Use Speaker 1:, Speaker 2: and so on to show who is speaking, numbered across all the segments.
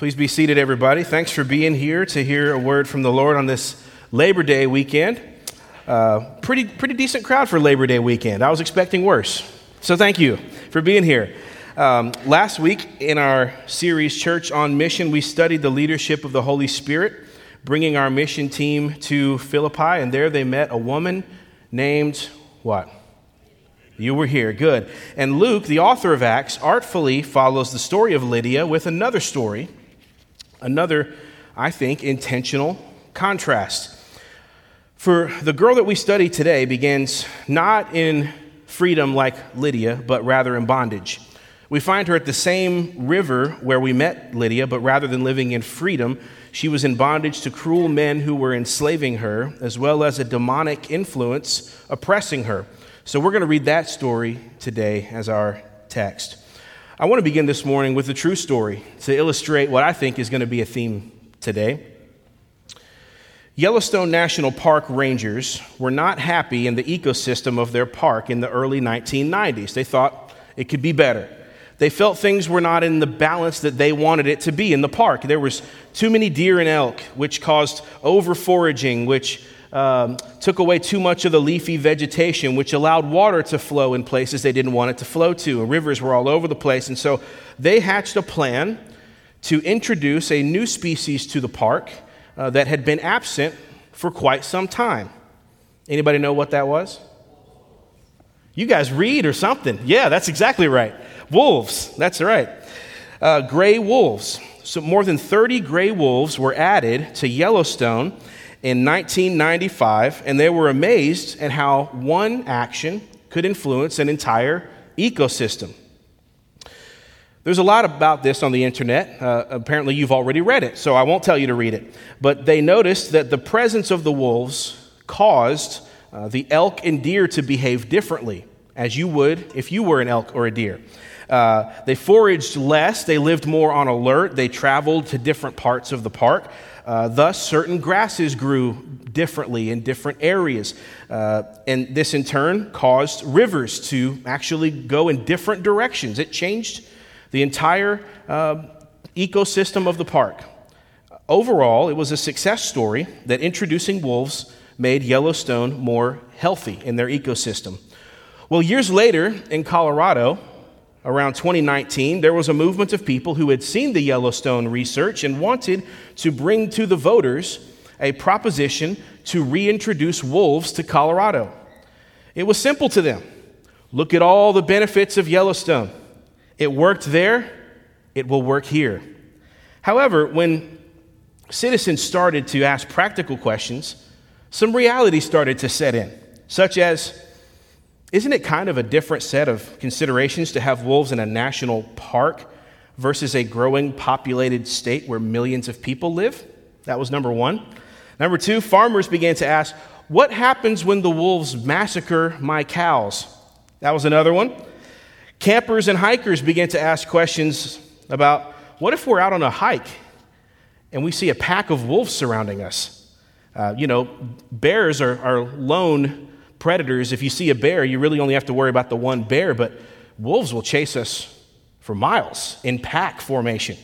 Speaker 1: Please be seated, everybody. Thanks for being here to hear a word from the Lord on this Labor Day weekend. Uh, pretty, pretty decent crowd for Labor Day weekend. I was expecting worse. So thank you for being here. Um, last week in our series, Church on Mission, we studied the leadership of the Holy Spirit, bringing our mission team to Philippi, and there they met a woman named what? You were here, good. And Luke, the author of Acts, artfully follows the story of Lydia with another story, another, I think, intentional contrast. For the girl that we study today begins not in freedom like Lydia, but rather in bondage. We find her at the same river where we met Lydia, but rather than living in freedom, she was in bondage to cruel men who were enslaving her, as well as a demonic influence oppressing her. So we're going to read that story today as our text. I want to begin this morning with a true story to illustrate what I think is going to be a theme today. Yellowstone National Park rangers were not happy in the ecosystem of their park in the early 1990s. They thought it could be better. They felt things were not in the balance that they wanted it to be in the park. There was too many deer and elk, which caused over foraging, which um, took away too much of the leafy vegetation, which allowed water to flow in places they didn't want it to flow to. And rivers were all over the place. And so they hatched a plan to introduce a new species to the park uh, that had been absent for quite some time. Anybody know what that was? You guys read or something. Yeah, that's exactly right. Wolves, that's right. Uh, gray wolves. So, more than 30 gray wolves were added to Yellowstone in 1995, and they were amazed at how one action could influence an entire ecosystem. There's a lot about this on the internet. Uh, apparently, you've already read it, so I won't tell you to read it. But they noticed that the presence of the wolves caused uh, the elk and deer to behave differently, as you would if you were an elk or a deer. Uh, they foraged less, they lived more on alert, they traveled to different parts of the park. Uh, thus, certain grasses grew differently in different areas. Uh, and this in turn caused rivers to actually go in different directions. It changed the entire uh, ecosystem of the park. Overall, it was a success story that introducing wolves made Yellowstone more healthy in their ecosystem. Well, years later in Colorado, around 2019, there was a movement of people who had seen the Yellowstone research and wanted to bring to the voters a proposition to reintroduce wolves to Colorado. It was simple to them. Look at all the benefits of Yellowstone. It worked there, it will work here. However, when citizens started to ask practical questions, some reality started to set in, such as isn't it kind of a different set of considerations to have wolves in a national park versus a growing populated state where millions of people live? That was number one. Number two, farmers began to ask, what happens when the wolves massacre my cows? That was another one. Campers and hikers began to ask questions about what if we're out on a hike and we see a pack of wolves surrounding us? Uh, you know, bears are, are lone predators, if you see a bear, you really only have to worry about the one bear, but wolves will chase us for miles in pack formation.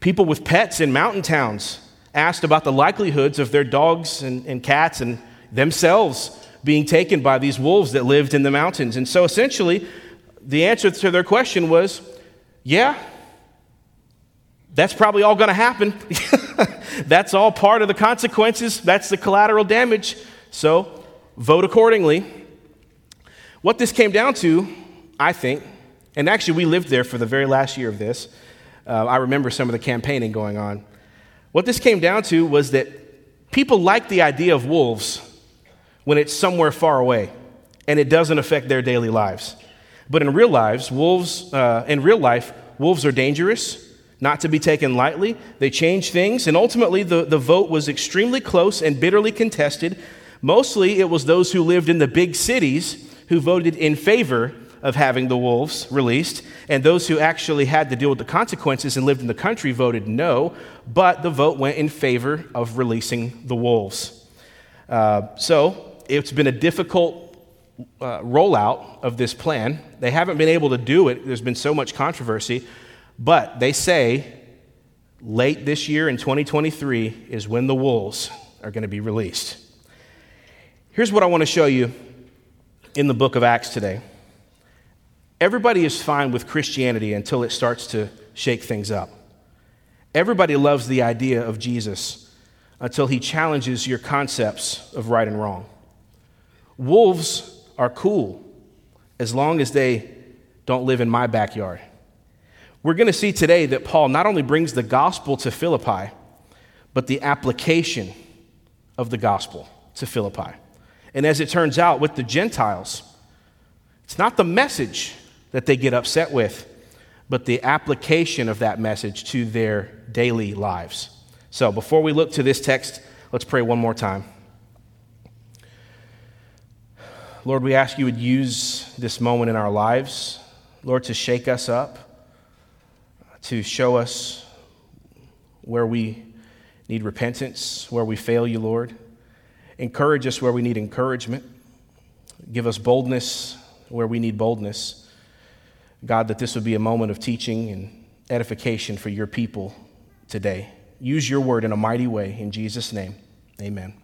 Speaker 1: People with pets in mountain towns asked about the likelihoods of their dogs and, and cats and themselves being taken by these wolves that lived in the mountains. And so essentially, the answer to their question was yeah, that's probably all going to happen. that's all part of the consequences. That's the collateral damage. So vote accordingly. What this came down to, I think, and actually we lived there for the very last year of this. Uh, I remember some of the campaigning going on. What this came down to was that people like the idea of wolves when it's somewhere far away and it doesn't affect their daily lives. But in real lives, wolves, uh, in real life, wolves are dangerous, not to be taken lightly. They change things, and ultimately the, the vote was extremely close and bitterly contested Mostly it was those who lived in the big cities who voted in favor of having the wolves released, and those who actually had to deal with the consequences and lived in the country voted no, but the vote went in favor of releasing the wolves. Uh, so it's been a difficult uh, rollout of this plan. They haven't been able to do it, there's been so much controversy, but they say late this year in 2023 is when the wolves are going to be released. Here's what I want to show you in the book of Acts today. Everybody is fine with Christianity until it starts to shake things up. Everybody loves the idea of Jesus until he challenges your concepts of right and wrong. Wolves are cool as long as they don't live in my backyard. We're going to see today that Paul not only brings the gospel to Philippi, but the application of the gospel to Philippi. And as it turns out, with the Gentiles, it's not the message that they get upset with, but the application of that message to their daily lives. So before we look to this text, let's pray one more time. Lord, we ask you would use this moment in our lives, Lord, to shake us up, to show us where we need repentance, where we fail you, Lord. Encourage us where we need encouragement. Give us boldness where we need boldness. God, that this would be a moment of teaching and edification for your people today. Use your word in a mighty way. In Jesus' name, amen.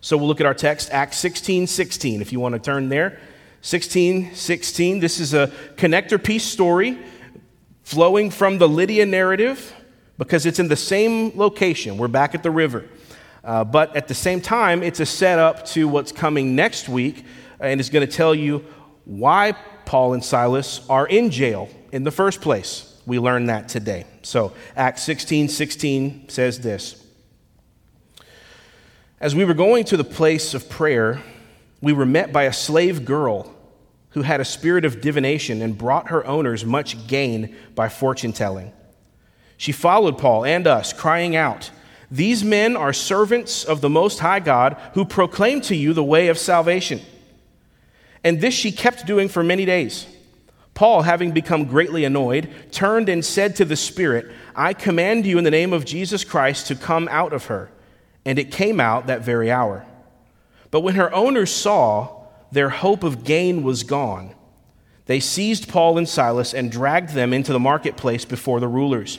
Speaker 1: So we'll look at our text, Acts 16 16, if you want to turn there. 16 16. This is a connector piece story flowing from the Lydia narrative because it's in the same location. We're back at the river. Uh, but at the same time, it's a setup to what's coming next week, and it's going to tell you why Paul and Silas are in jail in the first place. We learn that today. So, Acts 16 16 says this As we were going to the place of prayer, we were met by a slave girl who had a spirit of divination and brought her owners much gain by fortune telling. She followed Paul and us, crying out, these men are servants of the Most High God who proclaim to you the way of salvation. And this she kept doing for many days. Paul, having become greatly annoyed, turned and said to the Spirit, I command you in the name of Jesus Christ to come out of her. And it came out that very hour. But when her owners saw their hope of gain was gone, they seized Paul and Silas and dragged them into the marketplace before the rulers.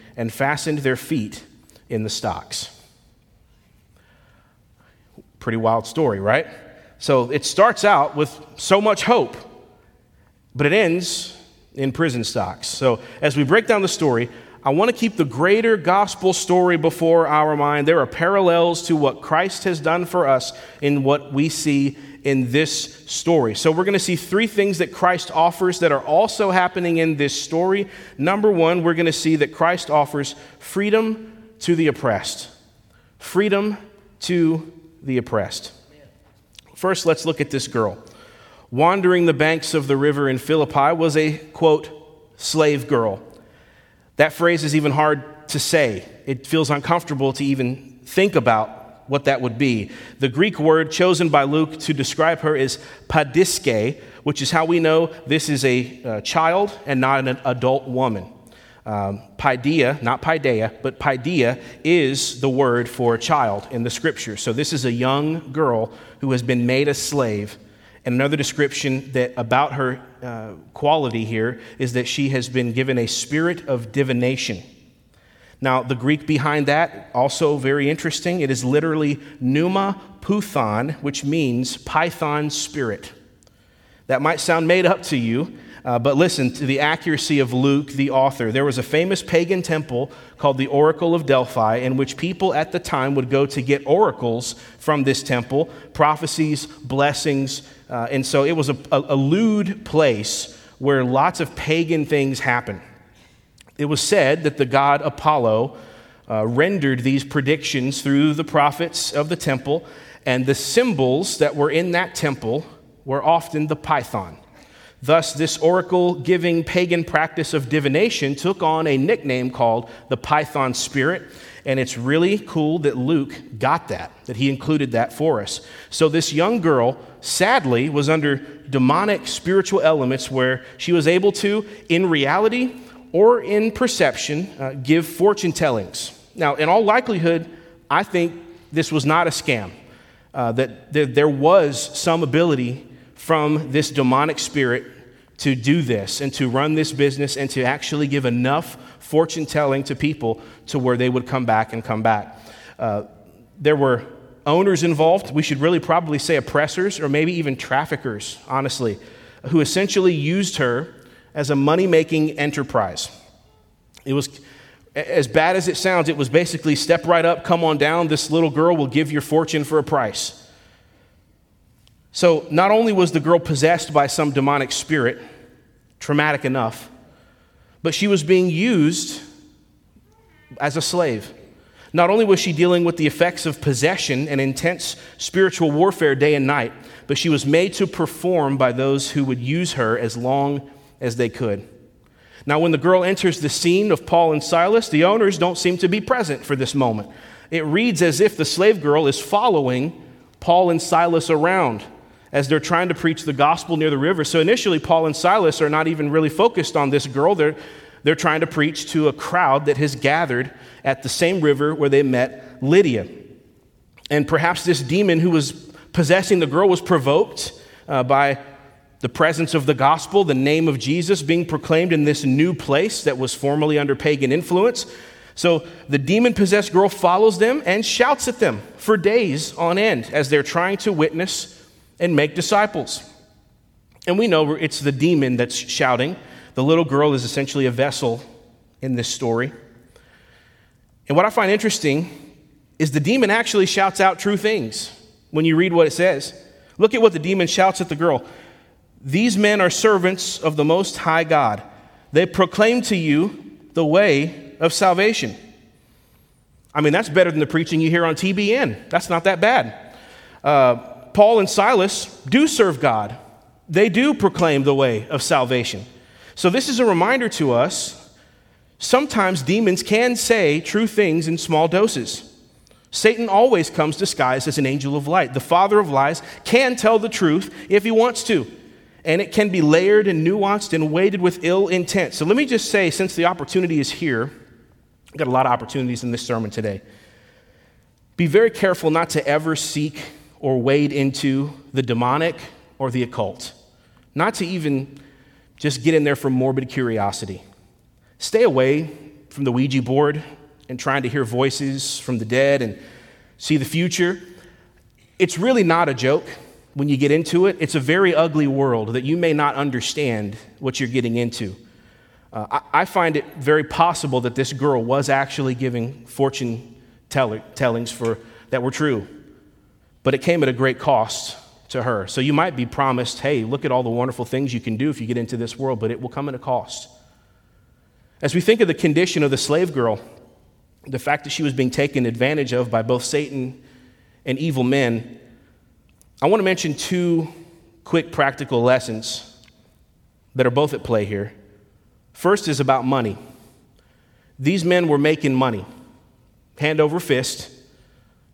Speaker 1: and fastened their feet in the stocks. Pretty wild story, right? So it starts out with so much hope, but it ends in prison stocks. So as we break down the story, I want to keep the greater gospel story before our mind. There are parallels to what Christ has done for us in what we see in this story. So, we're going to see three things that Christ offers that are also happening in this story. Number one, we're going to see that Christ offers freedom to the oppressed. Freedom to the oppressed. First, let's look at this girl. Wandering the banks of the river in Philippi was a, quote, slave girl. That phrase is even hard to say. It feels uncomfortable to even think about what that would be. The Greek word chosen by Luke to describe her is padiske, which is how we know this is a uh, child and not an adult woman. Um, paideia, not paideia, but paideia is the word for child in the scripture. So this is a young girl who has been made a slave. And another description that about her uh, quality here is that she has been given a spirit of divination. Now, the Greek behind that, also very interesting. It is literally pneuma puthon, which means python spirit. That might sound made up to you, uh, but listen to the accuracy of Luke, the author. There was a famous pagan temple called the Oracle of Delphi, in which people at the time would go to get oracles from this temple, prophecies, blessings. Uh, and so it was a, a, a lewd place where lots of pagan things happened. It was said that the god Apollo uh, rendered these predictions through the prophets of the temple, and the symbols that were in that temple were often the python. Thus, this oracle giving pagan practice of divination took on a nickname called the Python Spirit. And it's really cool that Luke got that, that he included that for us. So, this young girl, sadly, was under demonic spiritual elements where she was able to, in reality or in perception, uh, give fortune tellings. Now, in all likelihood, I think this was not a scam, uh, that, there was some ability from this demonic spirit to do this and to run this business and to actually give enough fortune telling to people to where they would come back and come back. Uh, there were owners involved. We should really probably say oppressors or maybe even traffickers, honestly, who essentially used her as a money making enterprise. It was as bad as it sounds, it was basically step right up, come on down. This little girl will give your fortune for a price. So, not only was the girl possessed by some demonic spirit, traumatic enough, but she was being used as a slave. Not only was she dealing with the effects of possession and intense spiritual warfare day and night, but she was made to perform by those who would use her as long as they could. Now, when the girl enters the scene of Paul and Silas, the owners don't seem to be present for this moment. It reads as if the slave girl is following Paul and Silas around as they're trying to preach the gospel near the river. So initially, Paul and Silas are not even really focused on this girl. They're, they're trying to preach to a crowd that has gathered at the same river where they met Lydia. And perhaps this demon who was possessing the girl was provoked uh, by the presence of the gospel, the name of Jesus being proclaimed in this new place that was formerly under pagan influence. So the demon possessed girl follows them and shouts at them for days on end as they're trying to witness and make disciples. And we know it's the demon that's shouting. The little girl is essentially a vessel in this story. And what I find interesting is the demon actually shouts out true things when you read what it says. Look at what the demon shouts at the girl These men are servants of the Most High God. They proclaim to you the way of salvation. I mean, that's better than the preaching you hear on TBN. That's not that bad. Uh, Paul and Silas do serve God, they do proclaim the way of salvation. So, this is a reminder to us sometimes demons can say true things in small doses. Satan always comes disguised as an angel of light. The father of lies can tell the truth if he wants to, and it can be layered and nuanced and weighted with ill intent. So, let me just say, since the opportunity is here, I've got a lot of opportunities in this sermon today. Be very careful not to ever seek or wade into the demonic or the occult, not to even just get in there for morbid curiosity. Stay away from the Ouija board and trying to hear voices from the dead and see the future. It's really not a joke when you get into it. It's a very ugly world that you may not understand what you're getting into. Uh, I, I, find it very possible that this girl was actually giving fortune tellings for, that were true but it came at a great cost to her. So you might be promised, hey, look at all the wonderful things you can do if you get into this world, but it will come at a cost. As we think of the condition of the slave girl, the fact that she was being taken advantage of by both Satan and evil men, I want to mention two quick practical lessons that are both at play here. First is about money. These men were making money, hand over fist,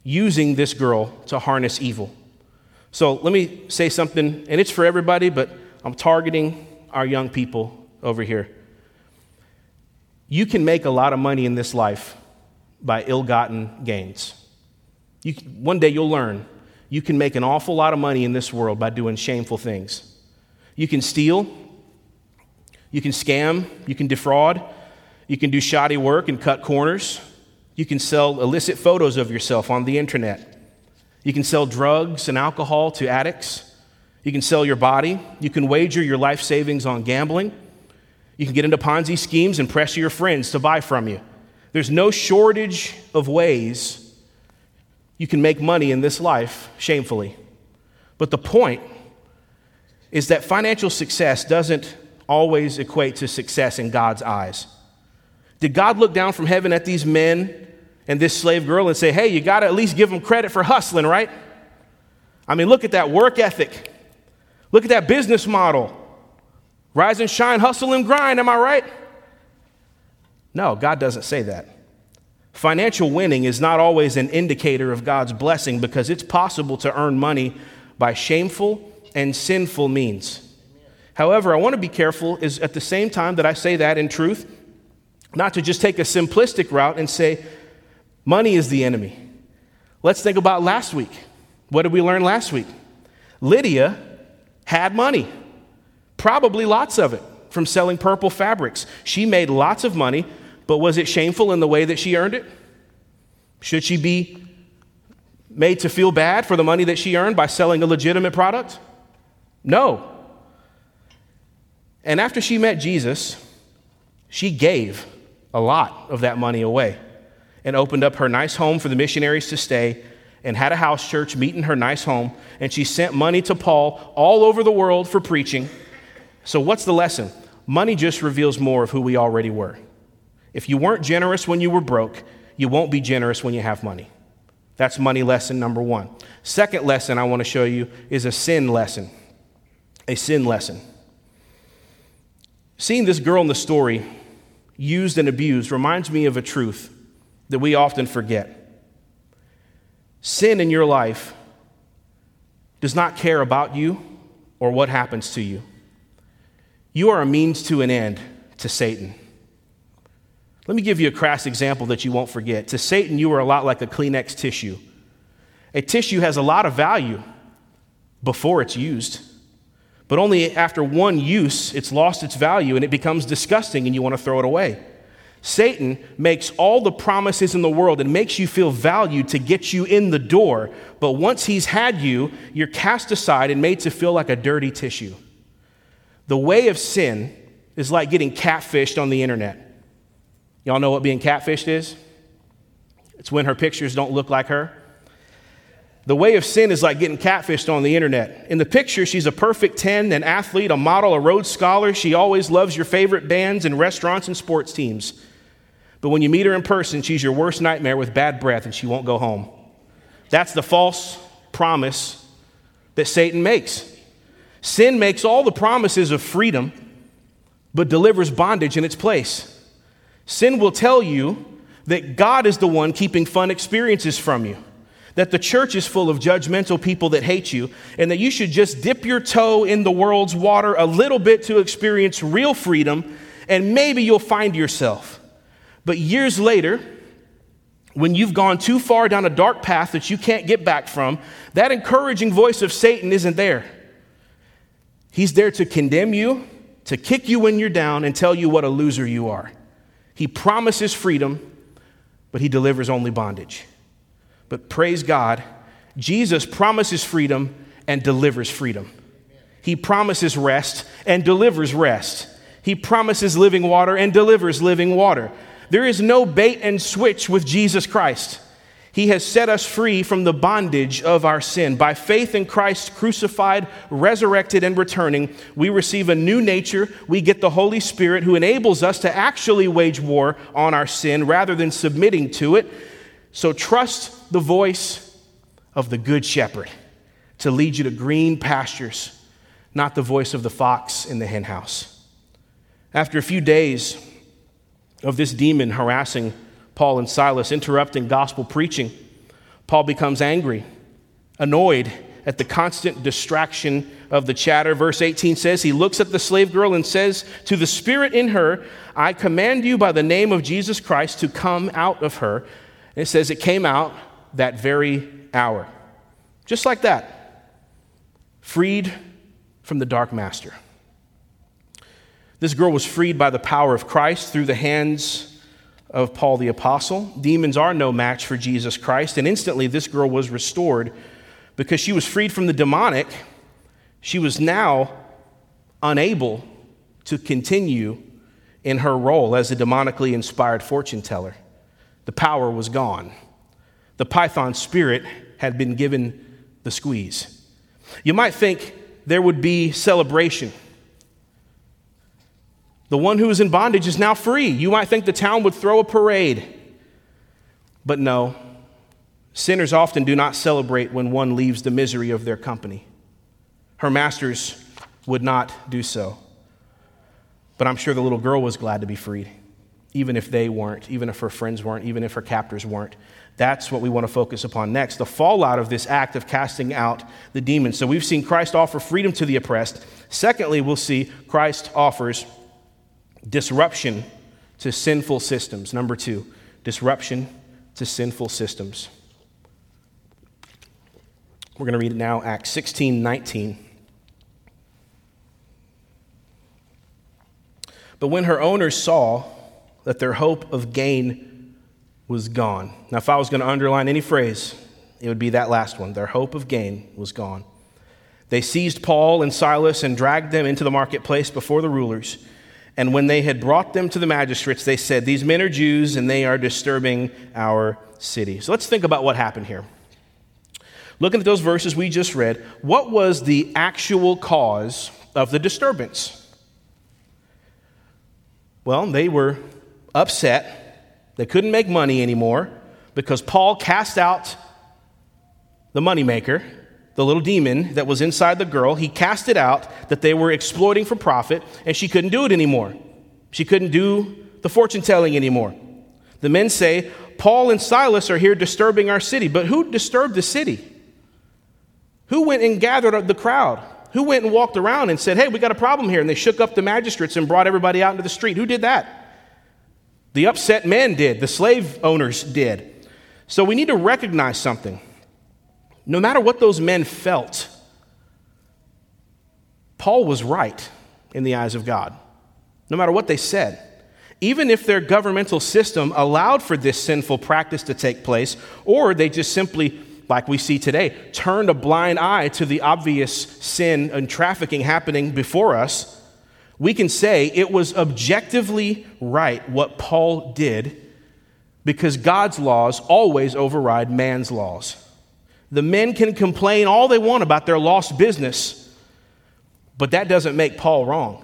Speaker 1: using this girl to harness evil. So let me say something, and it's for everybody, but I'm targeting our young people over here. You can make a lot of money in this life by ill gotten gains. You, one day you'll learn you can make an awful lot of money in this world by doing shameful things. You can steal, you can scam, you can defraud, you can do shoddy work and cut corners, you can sell illicit photos of yourself on the internet. You can sell drugs and alcohol to addicts. You can sell your body. You can wager your life savings on gambling. You can get into Ponzi schemes and pressure your friends to buy from you. There's no shortage of ways you can make money in this life shamefully. But the point is that financial success doesn't always equate to success in God's eyes. Did God look down from heaven at these men and this slave girl and say, hey, you got to at least give them credit for hustling, right? I mean, look at that work ethic. Look at that business model. Rise and shine, hustle and grind, am I right? No, God doesn't say that. Financial winning is not always an indicator of God's blessing because it's possible to earn money by shameful and sinful means. However, I want to be careful is at the same time that I say that in truth, not to just take a simplistic route and say money is the enemy. Let's think about last week. What did we learn last week? Lydia had money, probably lots of it from selling purple fabrics. She made lots of money but was it shameful in the way that she earned it? Should she be made to feel bad for the money that she earned by selling a legitimate product? No. And after she met Jesus, she gave a lot of that money away and opened up her nice home for the missionaries to stay and had a house church meet in her nice home. And she sent money to Paul all over the world for preaching. So, what's the lesson? Money just reveals more of who we already were. If you weren't generous when you were broke, you won't be generous when you have money. That's money lesson number one. Second lesson I want to show you is a sin lesson. A sin lesson. Seeing this girl in the story used and abused reminds me of a truth that we often forget. Sin in your life does not care about you or what happens to you. You are a means to an end to Satan. Let me give you a crass example that you won't forget. To Satan, you are a lot like a Kleenex tissue. A tissue has a lot of value before it's used, but only after one use, it's lost its value and it becomes disgusting and you want to throw it away. Satan makes all the promises in the world and makes you feel valued to get you in the door, but once he's had you, you're cast aside and made to feel like a dirty tissue. The way of sin is like getting catfished on the internet. Y'all know what being catfished is? It's when her pictures don't look like her. The way of sin is like getting catfished on the internet. In the picture, she's a perfect 10, an athlete, a model, a Rhodes Scholar. She always loves your favorite bands and restaurants and sports teams. But when you meet her in person, she's your worst nightmare with bad breath and she won't go home. That's the false promise that Satan makes. Sin makes all the promises of freedom, but delivers bondage in its place. Sin will tell you that God is the one keeping fun experiences from you, that the church is full of judgmental people that hate you, and that you should just dip your toe in the world's water a little bit to experience real freedom, and maybe you'll find yourself. But years later, when you've gone too far down a dark path that you can't get back from, that encouraging voice of Satan isn't there. He's there to condemn you, to kick you when you're down, and tell you what a loser you are. He promises freedom, but he delivers only bondage. But praise God, Jesus promises freedom and delivers freedom. He promises rest and delivers rest. He promises living water and delivers living water. There is no bait and switch with Jesus Christ. He has set us free from the bondage of our sin. By faith in Christ, crucified, resurrected, and returning, we receive a new nature. We get the Holy Spirit who enables us to actually wage war on our sin rather than submitting to it. So trust the voice of the Good Shepherd to lead you to green pastures, not the voice of the fox in the henhouse. After a few days of this demon harassing Paul and Silas interrupting gospel preaching. Paul becomes angry, annoyed at the constant distraction of the chatter. Verse 18 says, He looks at the slave girl and says to the spirit in her, I command you by the name of Jesus Christ to come out of her. And it says it came out that very hour. Just like that, freed from the dark master. This girl was freed by the power of Christ through the hands of Paul the Apostle. Demons are no match for Jesus Christ. And instantly, this girl was restored because she was freed from the demonic. She was now unable to continue in her role as a demonically inspired fortune teller. The power was gone. The python spirit had been given the squeeze. You might think there would be celebration the one who is in bondage is now free. You might think the town would throw a parade. But no, sinners often do not celebrate when one leaves the misery of their company. Her masters would not do so. But I'm sure the little girl was glad to be freed, even if they weren't, even if her friends weren't, even if her captors weren't. That's what we want to focus upon next the fallout of this act of casting out the demons. So we've seen Christ offer freedom to the oppressed. Secondly, we'll see Christ offers disruption to sinful systems. Number two, disruption to sinful systems. We're going to read it now, Acts 16 19. But when her owners saw that their hope of gain was gone. Now, if I was going to underline any phrase, it would be that last one. Their hope of gain was gone. They seized Paul and Silas and dragged them into the marketplace before the rulers. And when they had brought them to the magistrates, they said, These men are Jews and they are disturbing our city. So let's think about what happened here. Looking at those verses we just read, what was the actual cause of the disturbance? Well, they were upset. They couldn't make money anymore because Paul cast out the moneymaker, the little demon that was inside the girl. He cast it out that they were exploiting for profit, and she couldn't do it anymore. She couldn't do the fortune telling anymore. The men say, Paul and Silas are here disturbing our city. But who disturbed the city? Who went and gathered the crowd? Who went and walked around and said, Hey, we got a problem here? And they shook up the magistrates and brought everybody out into the street. Who did that? The upset men did, the slave owners did. So we need to recognize something. No matter what those men felt, Paul was right in the eyes of God, no matter what they said. Even if their governmental system allowed for this sinful practice to take place, or they just simply like we see today, turned a blind eye to the obvious sin and trafficking happening before us, we can say it was objectively right what Paul did because God's laws always override man's laws. The men can complain all they want about their lost business, but that doesn't make Paul wrong.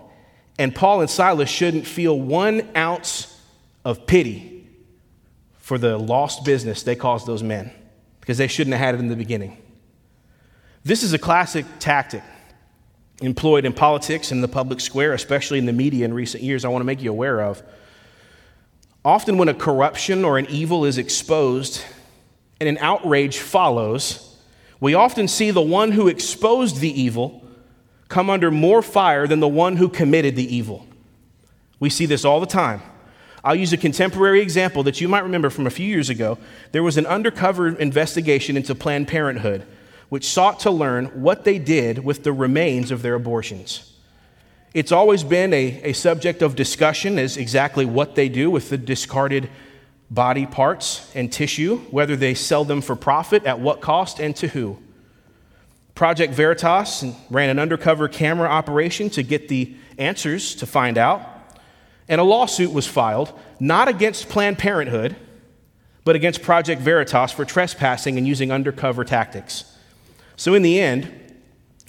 Speaker 1: And Paul and Silas shouldn't feel one ounce of pity for the lost business they caused those men because they shouldn't have had it in the beginning. This is a classic tactic employed in politics and the public square, especially in the media in recent years, I want to make you aware of. Often, when a corruption or an evil is exposed and an outrage follows, we often see the one who exposed the evil come under more fire than the one who committed the evil. We see this all the time. I'll use a contemporary example that you might remember from a few years ago. There was an undercover investigation into Planned Parenthood, which sought to learn what they did with the remains of their abortions. It's always been a, a subject of discussion as exactly what they do with the discarded body parts and tissue, whether they sell them for profit, at what cost, and to who. Project Veritas ran an undercover camera operation to get the answers to find out. And a lawsuit was filed, not against Planned Parenthood, but against Project Veritas for trespassing and using undercover tactics. So, in the end,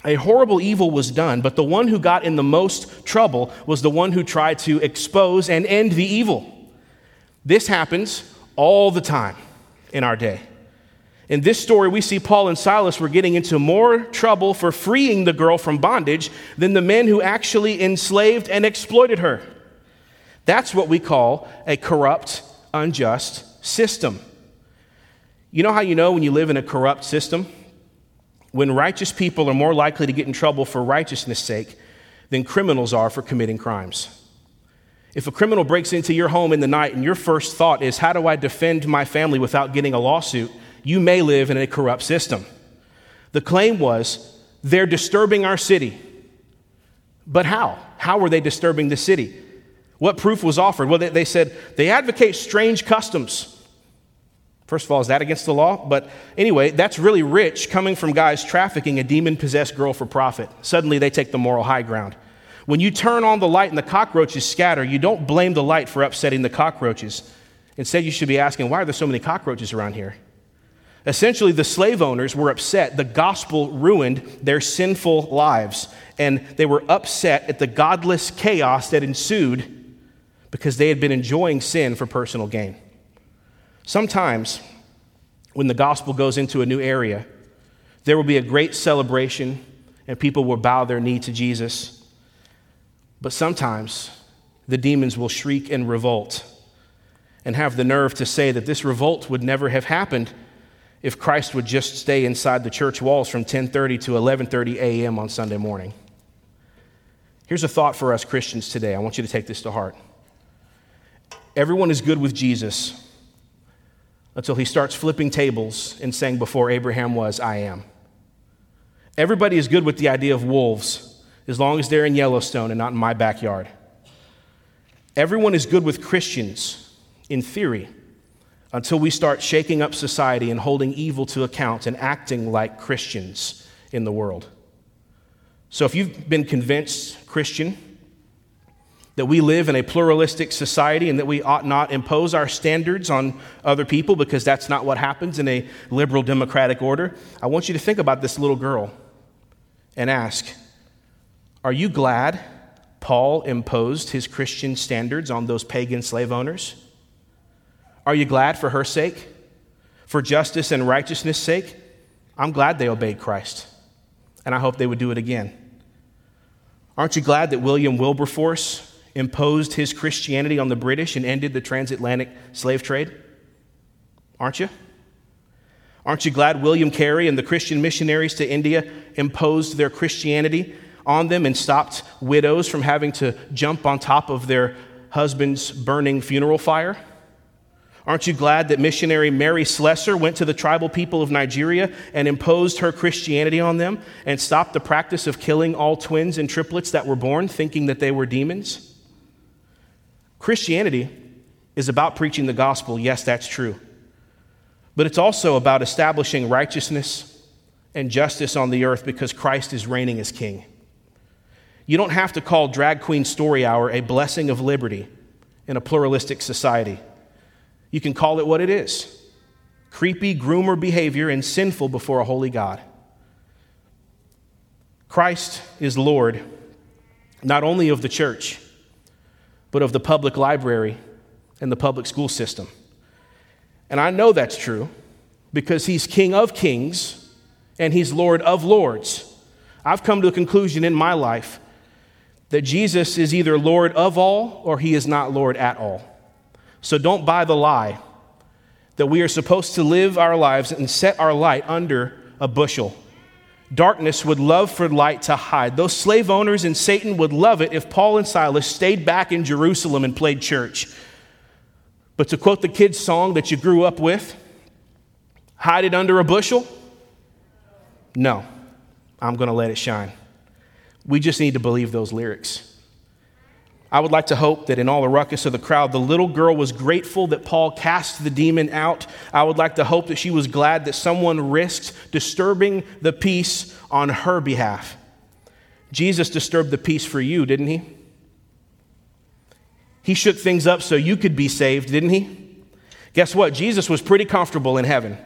Speaker 1: a horrible evil was done, but the one who got in the most trouble was the one who tried to expose and end the evil. This happens all the time in our day. In this story, we see Paul and Silas were getting into more trouble for freeing the girl from bondage than the men who actually enslaved and exploited her. That's what we call a corrupt, unjust system. You know how you know when you live in a corrupt system? When righteous people are more likely to get in trouble for righteousness' sake than criminals are for committing crimes. If a criminal breaks into your home in the night and your first thought is, How do I defend my family without getting a lawsuit? you may live in a corrupt system. The claim was, They're disturbing our city. But how? How were they disturbing the city? What proof was offered? Well, they, said they advocate strange customs. First of all, is that against the law? But anyway, that's really rich coming from guys trafficking a demon possessed girl for profit. Suddenly they take the moral high ground. When you turn on the light and the cockroaches scatter, you don't blame the light for upsetting the cockroaches. Instead, you should be asking, why are there so many cockroaches around here? Essentially, the slave owners were upset. The gospel ruined their sinful lives, and they were upset at the godless chaos that ensued because they had been enjoying sin for personal gain. Sometimes, when the gospel goes into a new area, there will be a great celebration and people will bow their knee to Jesus. But sometimes the demons will shriek and revolt and have the nerve to say that this revolt would never have happened if Christ would just stay inside the church walls from 10:30 to 11:30 a.m. on Sunday morning. Here's a thought for us Christians today. I want you to take this to heart. Everyone is good with Jesus until he starts flipping tables and saying, Before Abraham was, I am. Everybody is good with the idea of wolves as long as they're in Yellowstone and not in my backyard. Everyone is good with Christians in theory until we start shaking up society and holding evil to account and acting like Christians in the world. So, if you've been convinced, Christian, that we live in a pluralistic society and that we ought not impose our standards on other people because that's not what happens in a liberal democratic order, I want you to think about this little girl and ask Are you glad Paul imposed his Christian standards on those pagan slave owners? Are you glad for her sake? For justice and righteousness' sake? I'm glad they obeyed Christ, and I hope they would do it again. Aren't you glad that William Wilberforce imposed his Christianity on the British and ended the transatlantic slave trade? Aren't you? Aren't you glad William Carey and the Christian missionaries to India imposed their Christianity on them and stopped widows from having to jump on top of their husband's burning funeral fire? Aren't you glad that missionary Mary Slessor went to the tribal people of Nigeria and imposed her Christianity on them and stopped the practice of killing all twins and triplets that were born, thinking that they were demons? Christianity is about preaching the gospel. Yes, that's true. But it's also about establishing righteousness and justice on the earth because Christ is reigning as king. You don't have to call Drag Queen Story Hour a blessing of liberty in a pluralistic society. You can call it what it is creepy groomer behavior and sinful before a holy God. Christ is Lord not only of the church, but of the public library and the public school system. And I know that's true because he's King of kings and he's Lord of lords. I've come to a conclusion in my life that Jesus is either Lord of all or he is not Lord at all. So don't buy the lie that we are supposed to live our lives and set our light under a bushel. Darkness would love for light to hide. Those slave owners and Satan would love it if Paul and Silas stayed back in Jerusalem and played church. But to quote the kids' song that you grew up with, hide it under a bushel? No, I'm going to let it shine. We just need to believe those lyrics. I would like to hope that in all the ruckus of the crowd, the little girl was grateful that Paul cast the demon out. I would like to hope that she was glad that someone risked disturbing the peace on her behalf. Jesus disturbed the peace for you, didn't he? He shook things up so you could be saved, didn't he? Guess what? Jesus was pretty comfortable in heaven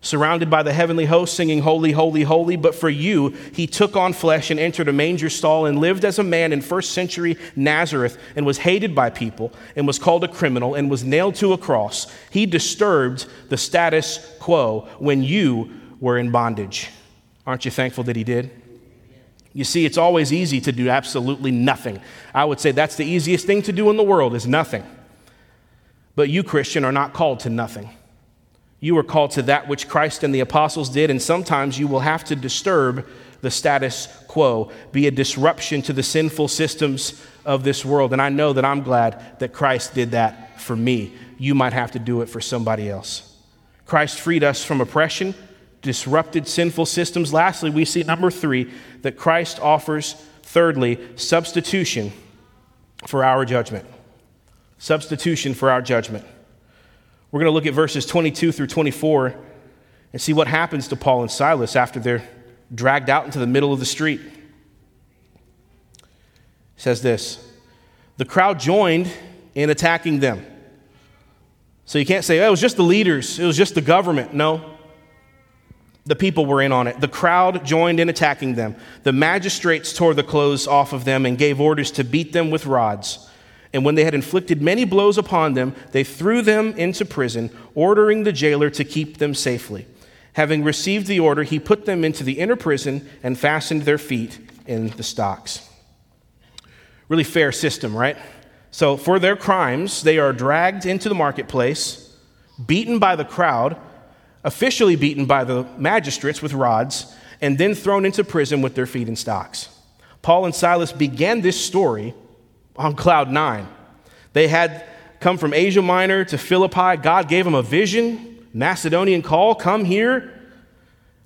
Speaker 1: surrounded by the heavenly host, singing, Holy, Holy, Holy. But for you, he took on flesh and entered a manger stall and lived as a man in first century Nazareth and was hated by people and was called a criminal and was nailed to a cross. He disturbed the status quo when you were in bondage. Aren't you thankful that he did? You see, it's always easy to do absolutely nothing. I would say that's the easiest thing to do in the world is nothing. But you, Christian, are not called to nothing. You are called to that which Christ and the apostles did, and sometimes you will have to disturb the status quo, be a disruption to the sinful systems of this world. And I know that I'm glad that Christ did that for me. You might have to do it for somebody else. Christ freed us from oppression, disrupted sinful systems. Lastly, we see number three that Christ offers, thirdly, substitution for our judgment. Substitution for our judgment. We're going to look at verses 22 through 24 and see what happens to Paul and Silas after they're dragged out into the middle of the street. It says this The crowd joined in attacking them. So you can't say, oh, it was just the leaders, it was just the government. No. The people were in on it. The crowd joined in attacking them. The magistrates tore the clothes off of them and gave orders to beat them with rods. And when they had inflicted many blows upon them, they threw them into prison, ordering the jailer to keep them safely. Having received the order, he put them into the inner prison and fastened their feet in the stocks. Really fair system, right? So, for their crimes, they are dragged into the marketplace, beaten by the crowd, officially beaten by the magistrates with rods, and then thrown into prison with their feet in stocks. Paul and Silas began this story on cloud nine. They had come from Asia Minor to Philippi. God gave them a vision, Macedonian call, come here.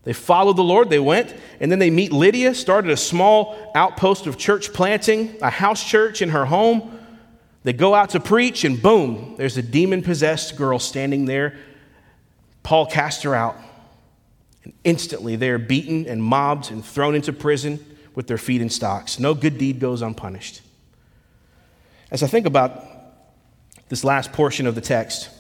Speaker 1: They followed the Lord, they went, and then they meet Lydia, started a small outpost of church planting, a house church in her home. They go out to preach, and boom, there's a demon possessed girl standing there. Paul cast her out, and instantly they are beaten and mobbed and thrown into prison with their feet in stocks. No good deed goes unpunished. As I think about this last portion of the text,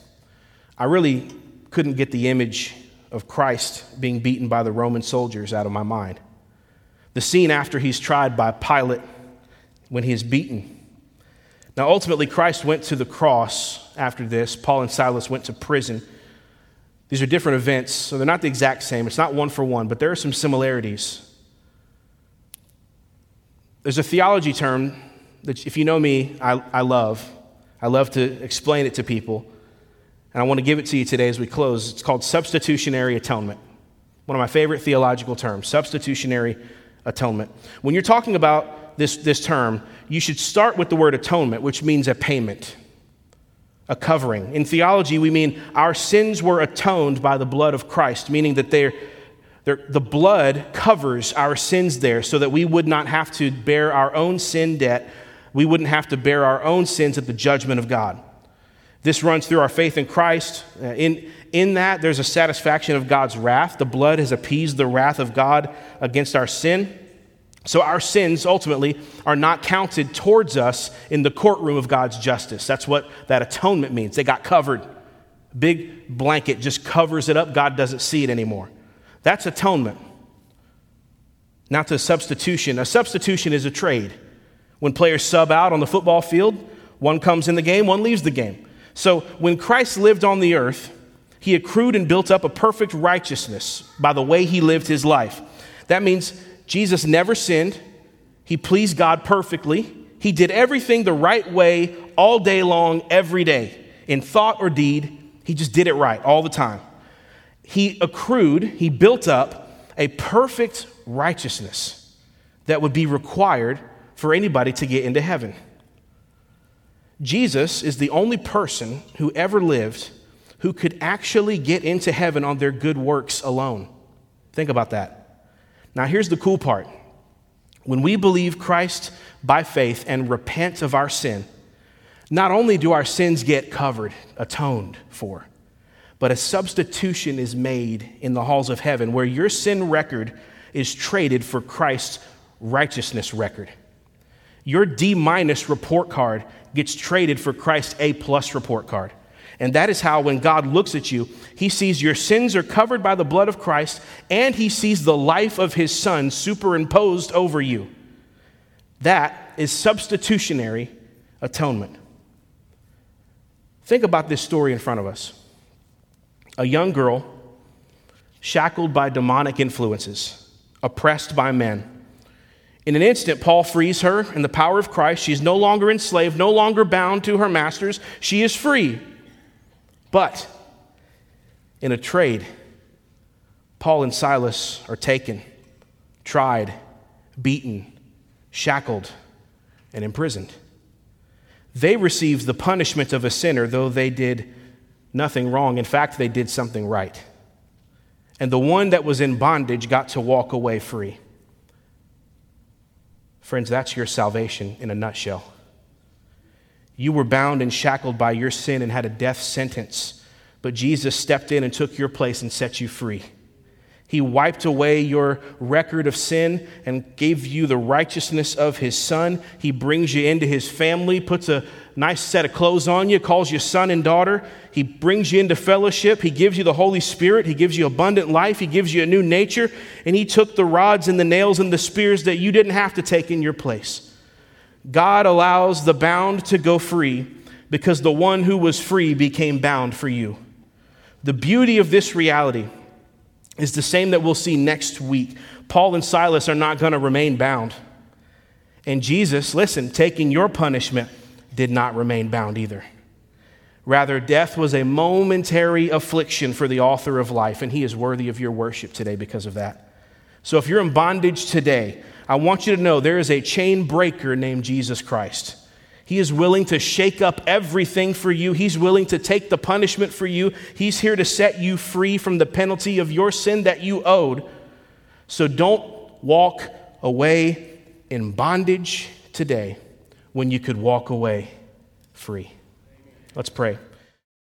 Speaker 1: I really couldn't get the image of Christ being beaten by the Roman soldiers out of my mind. The scene after he's tried by Pilate when he is beaten. Now, ultimately, Christ went to the cross after this. Paul and Silas went to prison. These are different events, so they're not the exact same. It's not one for one, but there are some similarities. There's a theology term that, if you know me, I, I love. I love to explain it to people. And I want to give it to you today as we close. It's called substitutionary atonement. One of my favorite theological terms, substitutionary atonement. When you're talking about this, this term, you should start with the word atonement, which means a payment, a covering. In theology, we mean our sins were atoned by the blood of Christ, meaning that they're, they're, the blood covers our sins there so that we would not have to bear our own sin debt. We wouldn't have to bear our own sins at the judgment of God. This runs through our faith in Christ. Uh, in, in that, there's a satisfaction of God's wrath. The blood has appeased the wrath of God against our sin. So our sins ultimately are not counted towards us in the courtroom of God's justice. That's what that atonement means. They got covered. Big blanket just covers it up. God doesn't see it anymore. That's atonement. Not to substitution. A substitution is a trade. When players sub out on the football field, one comes in the game, one leaves the game. So when Christ lived on the earth, he accrued and built up a perfect righteousness by the way he lived his life. That means Jesus never sinned, he pleased God perfectly, he did everything the right way all day long, every day, in thought or deed. He just did it right all the time. He accrued, he built up a perfect righteousness that would be required for anybody to get into heaven. Jesus is the only person who ever lived who could actually get into heaven on their good works alone. Think about that. Now, here's the cool part. When we believe Christ by faith and repent of our sin, not only do our sins get covered, atoned for, but a substitution is made in the halls of heaven where your sin record is traded for Christ's righteousness record. Your D minus report card gets traded for Christ's A plus report card. And that is how, when God looks at you, he sees your sins are covered by the blood of Christ, and he sees the life of his son superimposed over you. That is substitutionary atonement. Think about this story in front of us a young girl shackled by demonic influences, oppressed by men in an instant, Paul frees her in the power of Christ. She's no longer enslaved, no longer bound to her masters. She is free. But in a trade, Paul and Silas are taken, tried, beaten, shackled, and imprisoned. They received the punishment of a sinner, though they did nothing wrong. In fact, they did something right. And the one that was in bondage got to walk away free. Friends, that's your salvation in a nutshell. You were bound and shackled by your sin and had a death sentence, but Jesus stepped in and took your place and set you free. He wiped away your record of sin and gave you the righteousness of His Son. He brings you into His family, puts a nice set of clothes on you, calls you son and daughter. He brings you into fellowship. He gives you the Holy Spirit. He gives you abundant life. He gives you a new nature. And He took the rods and the nails and the spears that you didn't have to take in your place. God allows the bound to go free because the one who was free became bound for you. The beauty of this reality is the same that we'll see next week. Paul and Silas are not going to remain bound. And Jesus, listen, taking your punishment, did not remain bound either. Rather, death was a momentary affliction for the author of life, and he is worthy of your worship today because of that. So if you're in bondage today, I want you to know there is a chain breaker named Jesus Christ. He is willing to shake up everything for you. He's willing to take the punishment for you. He's here to set you free from the penalty of your sin that you owed. So don't walk away in bondage today when you could walk away free. Let's pray.